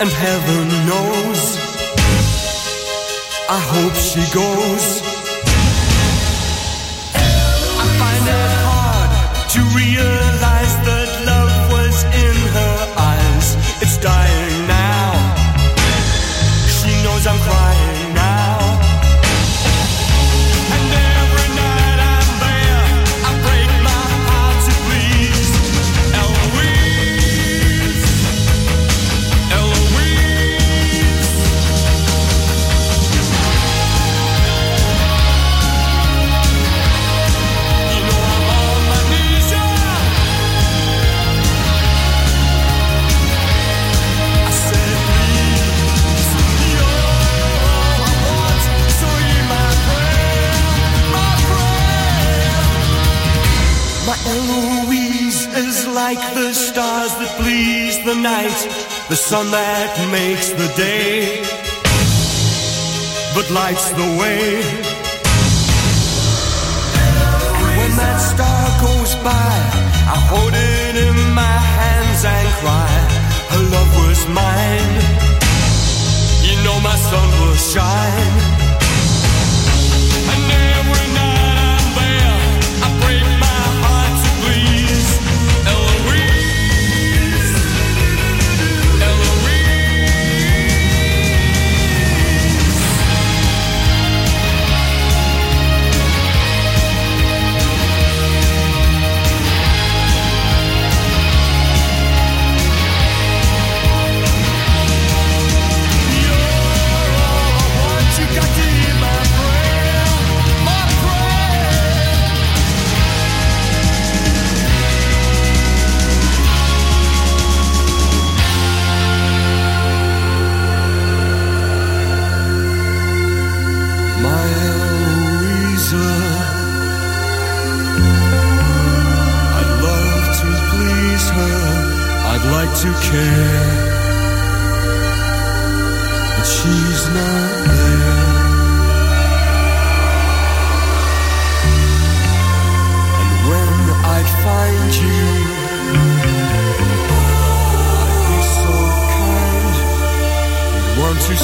And heaven knows. I hope she goes. The sun that makes the day, but lights the way. When that star goes by, I hold it in my hands and cry, her love was mine. You know my sun will shine. But she's not there. And when I'd find you, I'd be so kind and want to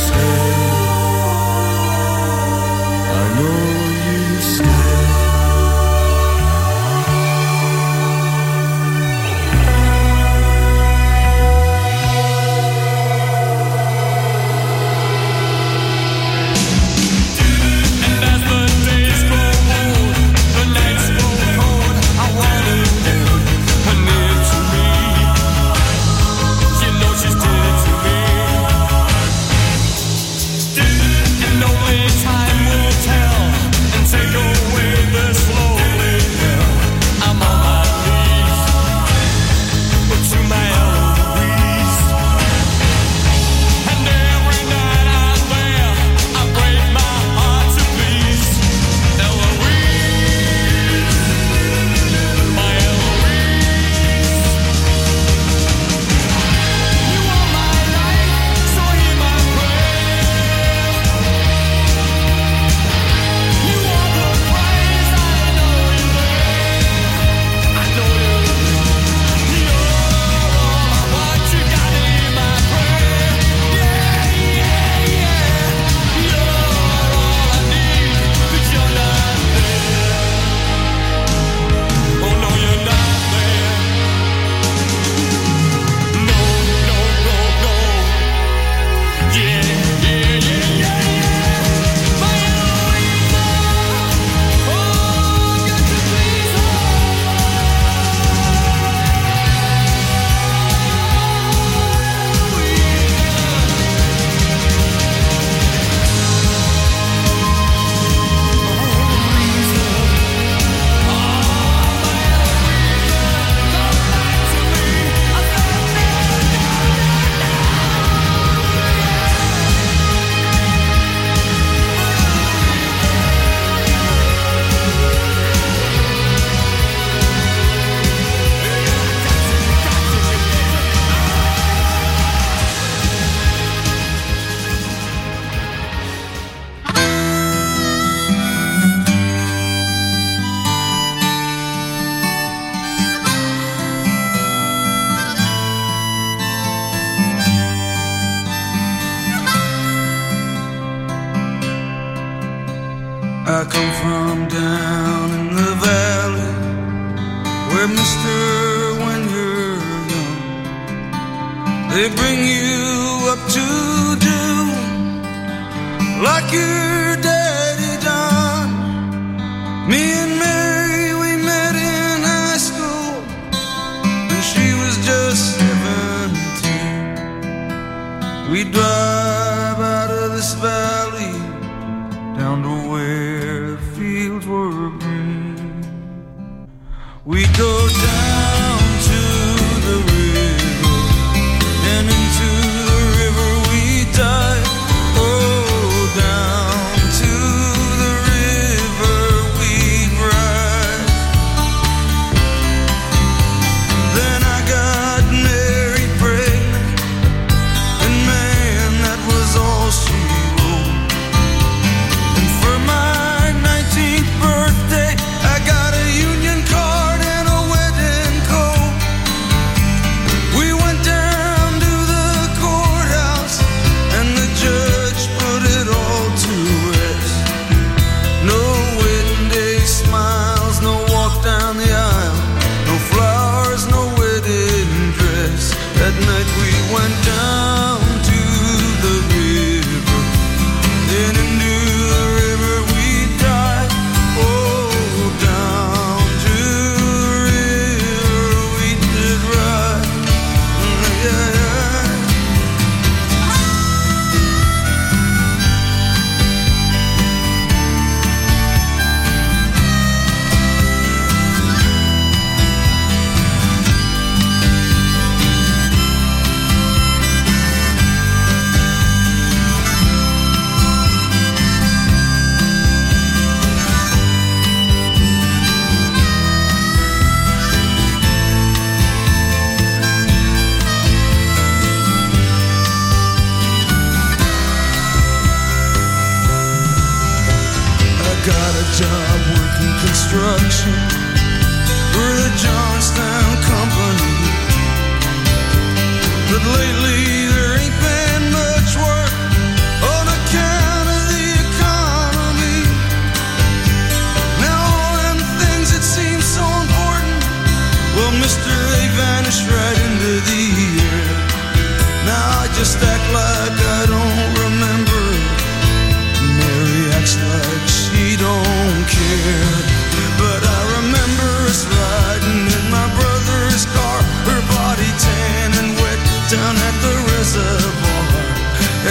the reservoir.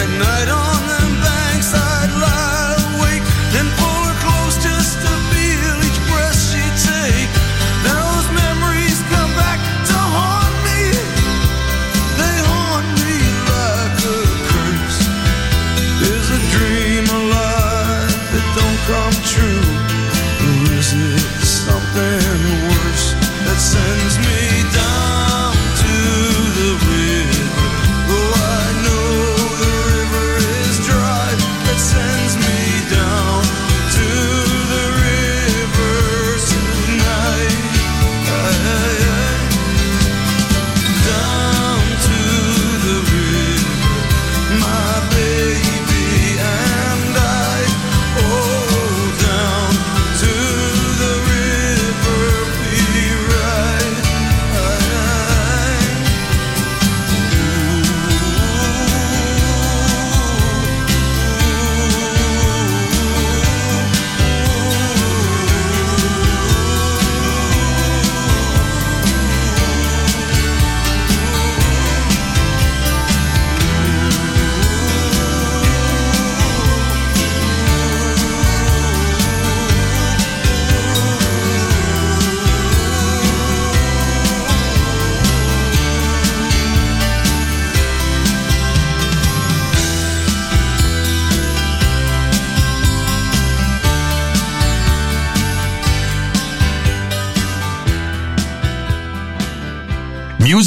At night on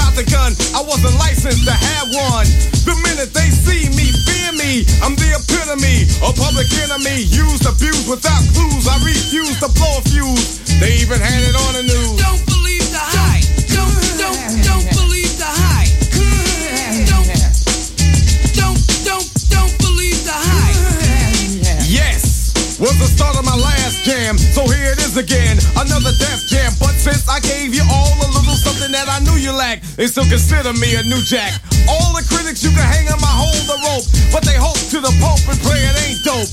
About the gun. I wasn't licensed to have one. The minute they see me, fear me. I'm the epitome, a public enemy. Used, abused without clues. I refuse to blow a fuse. They even had it on the news. Don't believe the hype. Don't, don't, don't believe the hype. Don't, don't, don't, don't believe the hype. Yes, was the start of my last jam. So here it is again, another death jam. But since I gave you all a little something that I knew you lacked, they still consider me a new jack. All the critics you can hang on my hold the rope, but they hope to the pope and pray it ain't dope.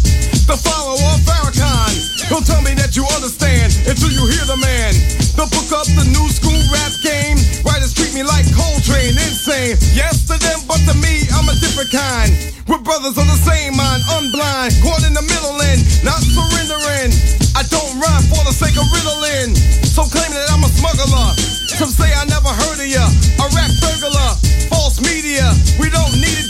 The follower of Farrakhan, don't tell me that you understand until you hear the man. The book up the new school rap game. Writers treat me like Coltrane, insane. Yes to them, but to me, I'm a different kind. We're brothers on the same mind, unblind, caught in the middle and not surrendering. Smuggler. Some say I never heard of ya. A rap burglar, false media. We don't need it,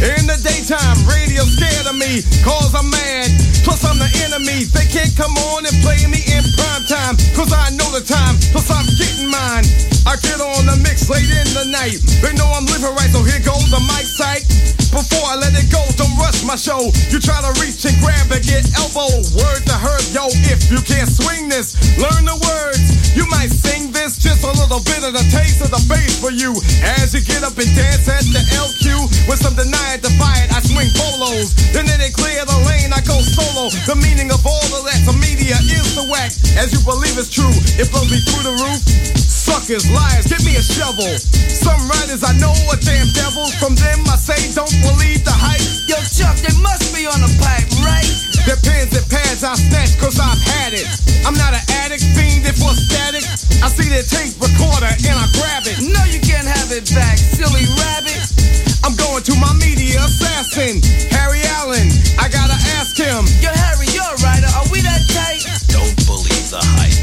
In the daytime, radio scared of me, cause I'm mad. Plus, I'm the enemy. They can't come on and play me in prime time, cause I know the time. Plus, I'm getting mine. I get on the mix late in the night. They know I'm living right, so here goes the mic sight. Before I let it go, don't rush my show. You try to reach and grab and get elbow. Word to herb, yo, if you can't swing this, learn the words. You might sing this, just a little bit of the taste of the bass for you. As you get up and dance at the LQ, with some deny it, defy it, I swing polos. Then they clear the lane, I go solo. The meaning of all of that to media is the whack. As you believe it's true, it blows me through the roof. Suckers, liars, give me a shovel. Some writers I know are damn devils. From them I say don't believe the hype. Yo, Chuck, they must be on the pipe, right? Their pens and pads I snatch cause I've had it. I'm not an addict, fiend for static. I see their tape recorder and I grab it. No, you can't have it back, silly rabbit. I'm to my media assassin, Harry Allen. I gotta ask him. Yo, Harry, you're a writer. Are we that tight? Don't believe the hype.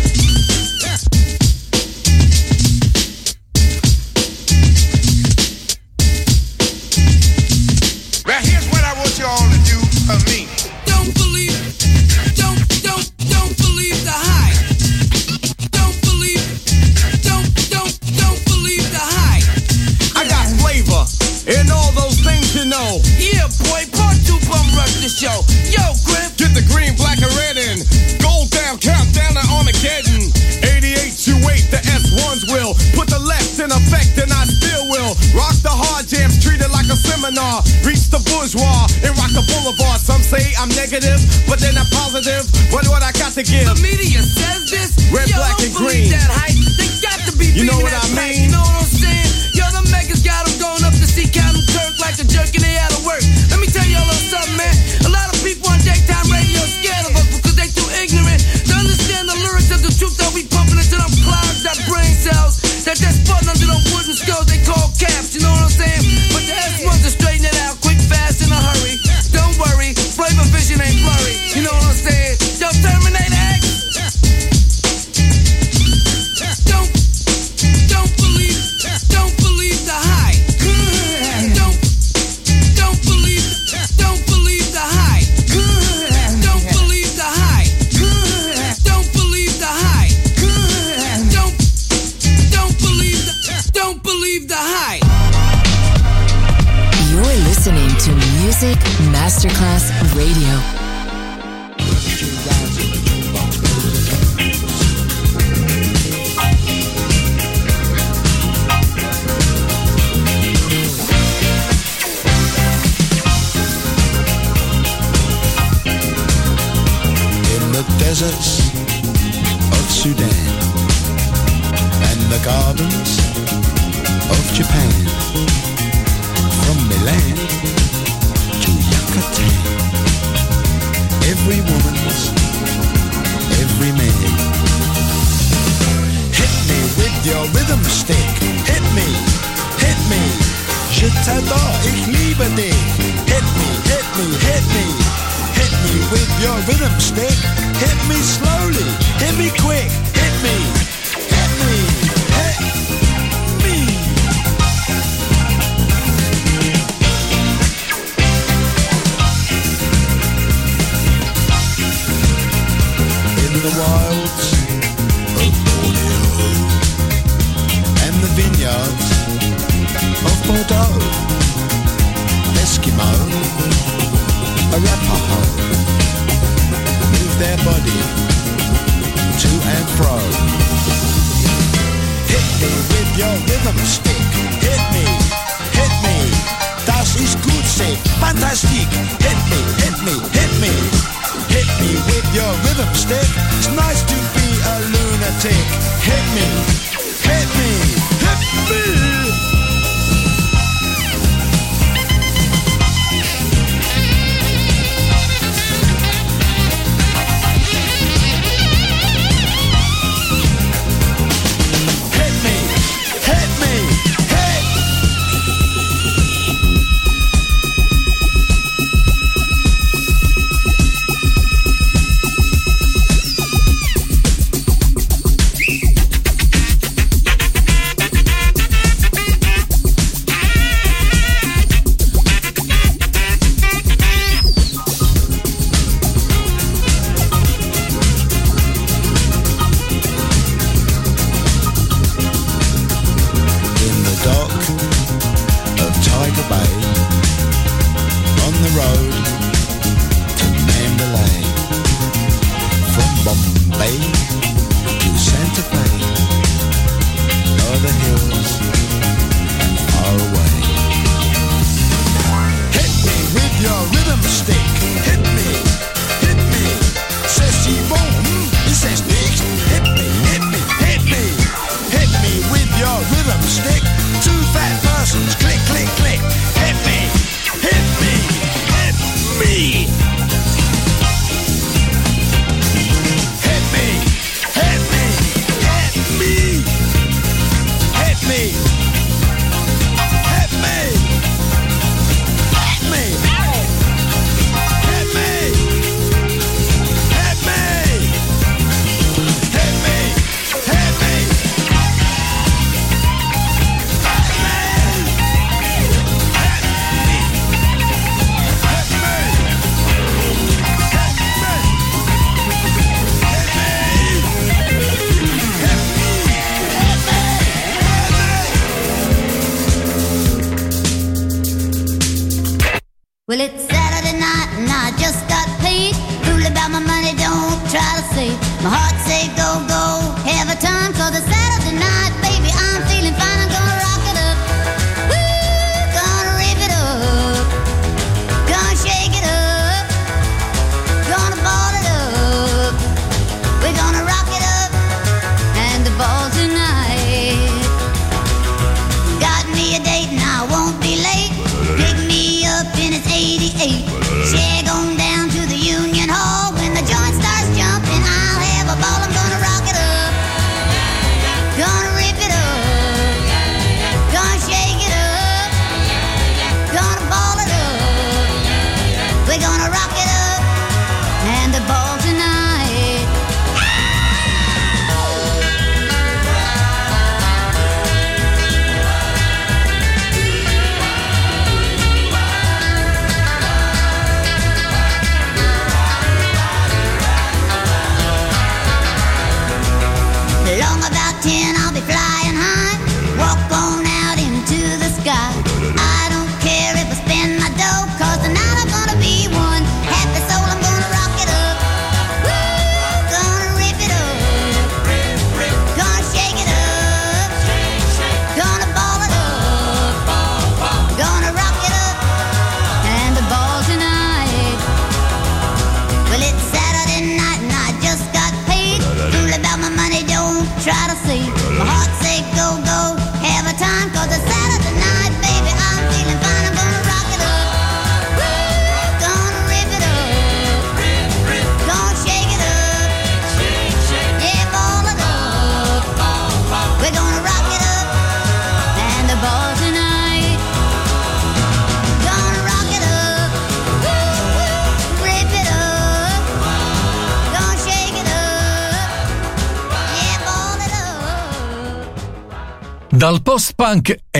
Now here's what I want you all to do for me. Don't believe. Don't, don't, don't believe the hype. Don't believe. Don't, don't, don't believe the hype. I got flavor and all the show. Yo, Griff. Get the green, black, and red in. Gold down, countdown to Armageddon. 88, you wait, the S1s will. Put the left in effect, and I still will. Rock the hard jams, treat it like a seminar. Reach the bourgeois and rock the boulevard. Some say I'm negative, but then I'm positive. What what I got to give? The media says this. Red, Yo, black, and green. that hype. They got to be You know what I Je t'adore, ich liebe dich. Hit me, hit me, hit me. Hit me with your rhythm stick. Hit me slowly, hit me quick. Hit me, Bordeaux, Eskimo, Arapaho, move their body to and fro. Hit me with your rhythm stick. Hit me, hit me. Das ist gut, say fantastic. Hit me, hit me, hit me. Hit me with your rhythm stick. It's nice to be a lunatic. Hit me, hit me, hit me.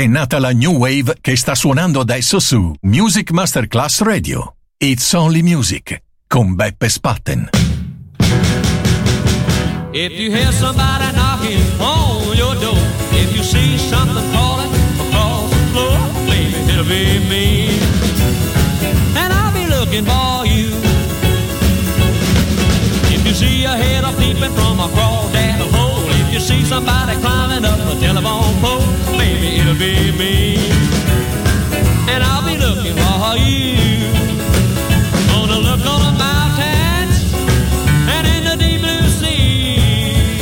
È nata la new wave che sta suonando adesso su Music Masterclass Radio. It's Only Music con Beppe Spatten. If you hear somebody knocking on your door, if you see something baby, be me. And I'll be looking for you. Look on the mountains and in the deep blue sea.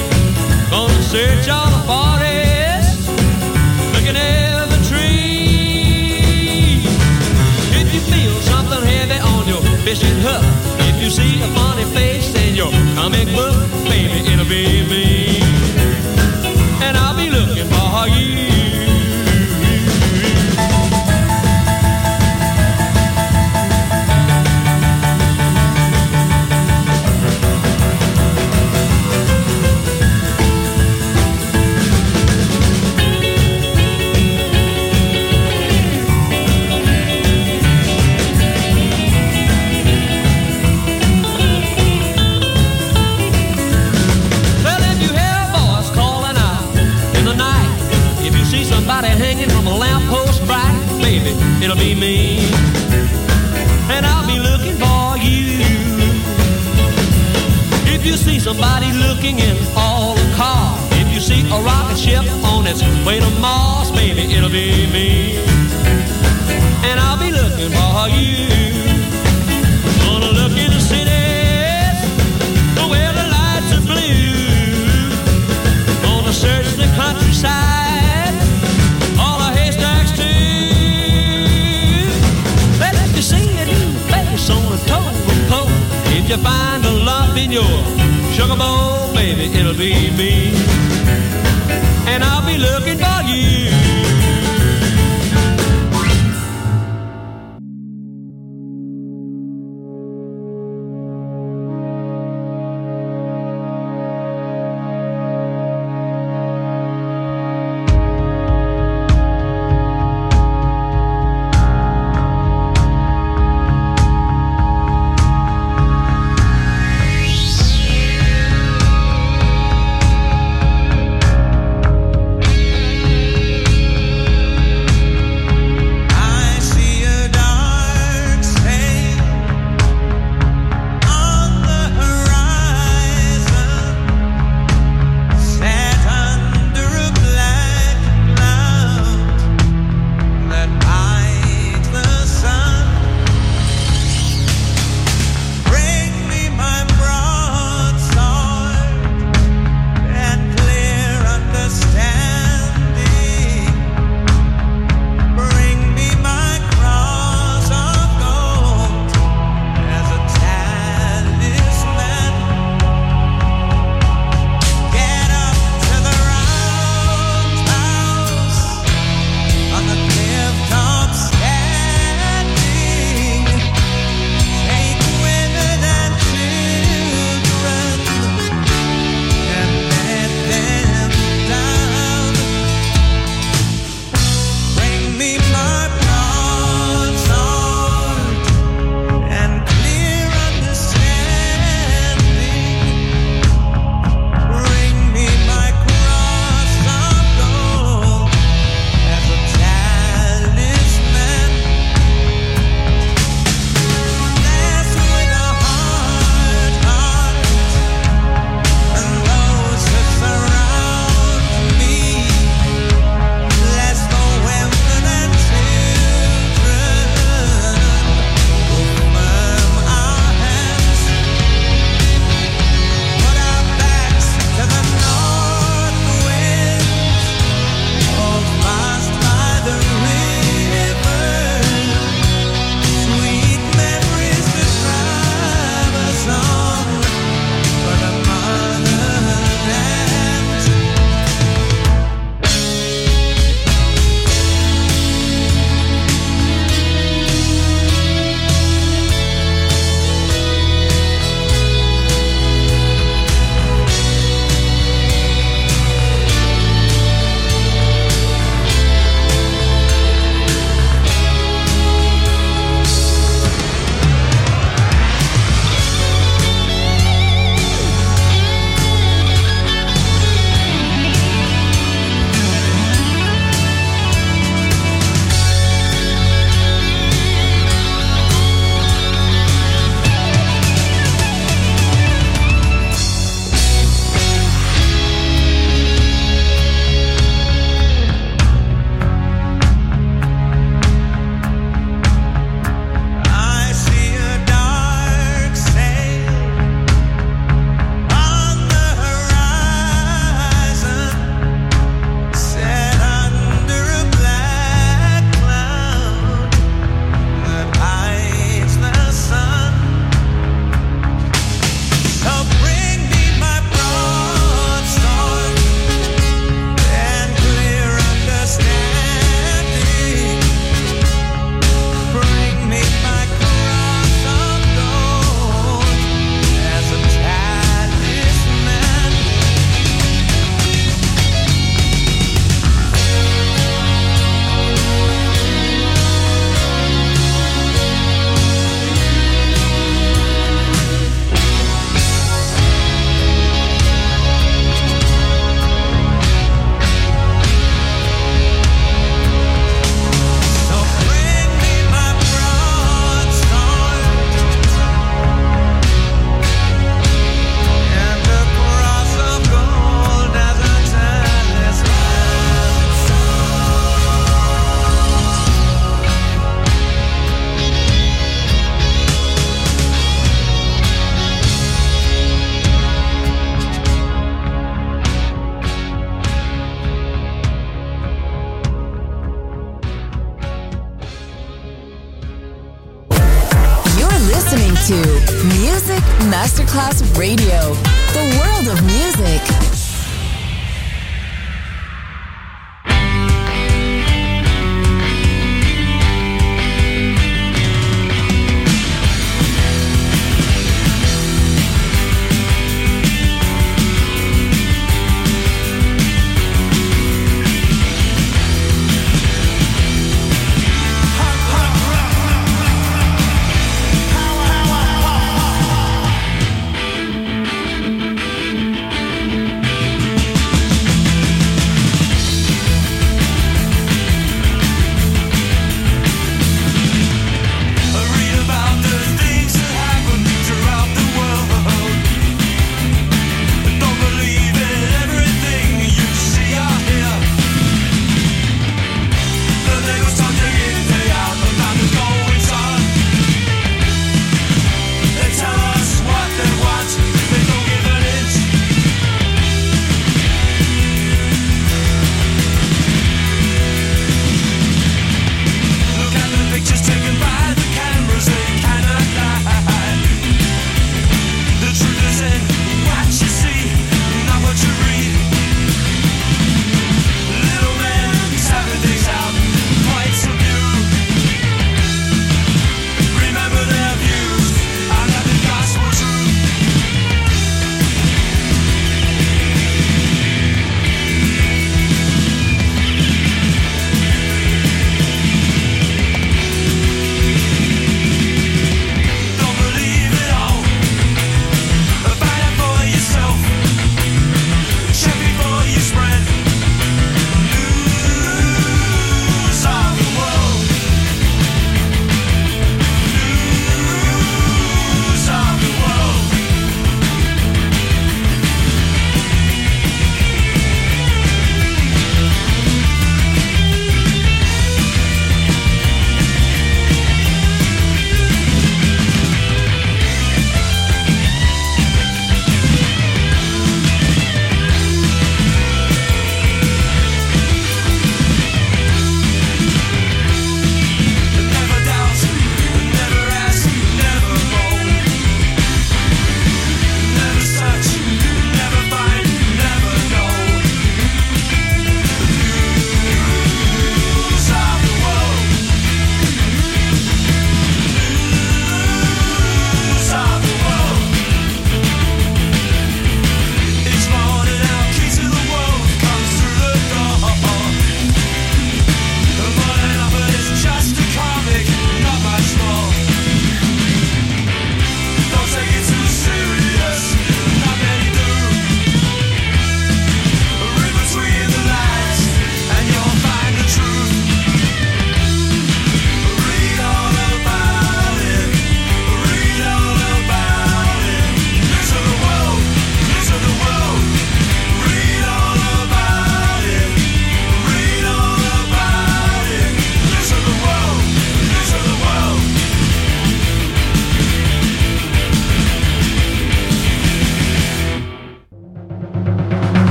Gonna search all the looking. If you feel something heavy on your fishing hook, if you see a funny face in your comic book, baby, it'll be me. It'll be me. And I'll be looking for you. If you see somebody looking in all the car, if you see a rocket ship on its way to Mars, baby, it'll be me. And I'll be looking for you. If you find a lump in your sugar bowl, baby, it'll be me. And I'll be looking for you.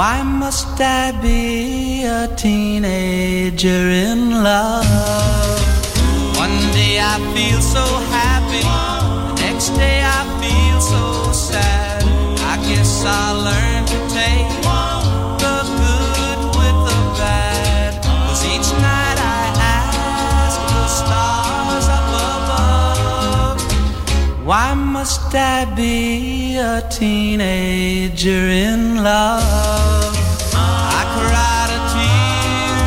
Why must I be a teenager in love? One day I feel so happy, why must I be a teenager in love? I cried a tear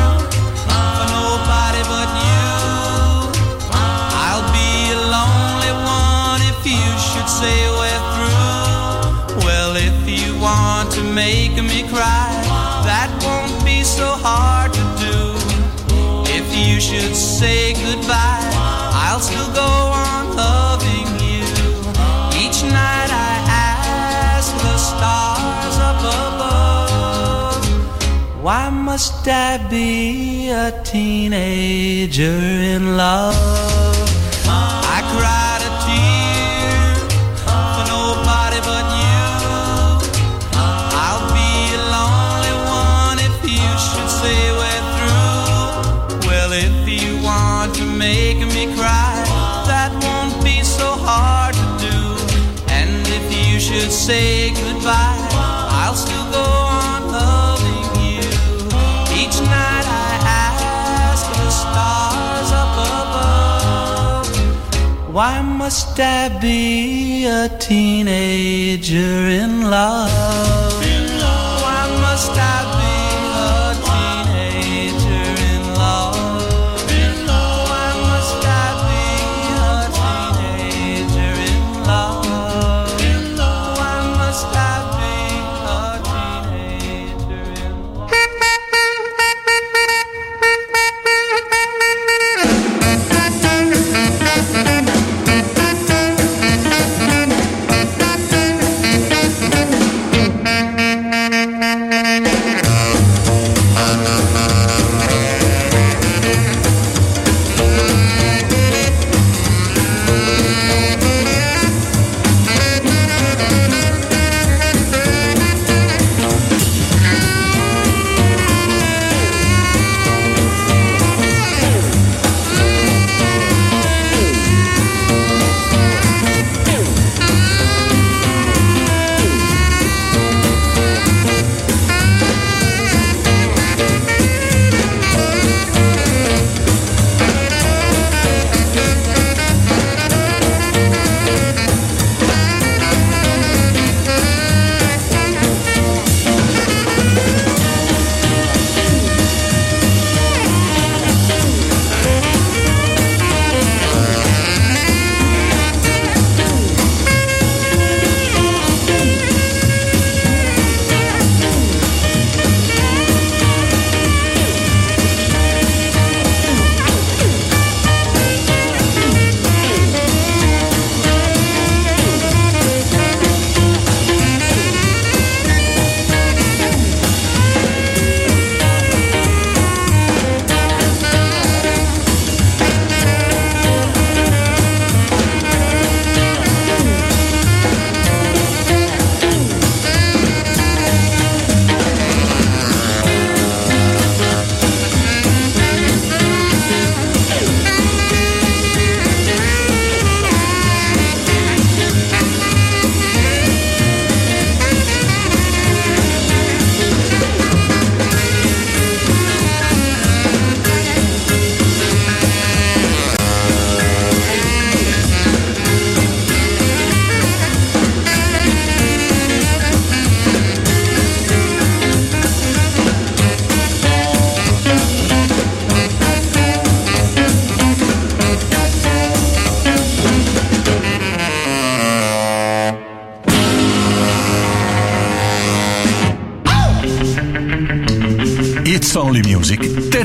for nobody but you. I'll be a lonely one if you should say we're through. Well, if you want to make me cry, that won't be so hard to do. If you should say goodbye, I'll still go must I be a teenager in love? Why must I be a teenager in love?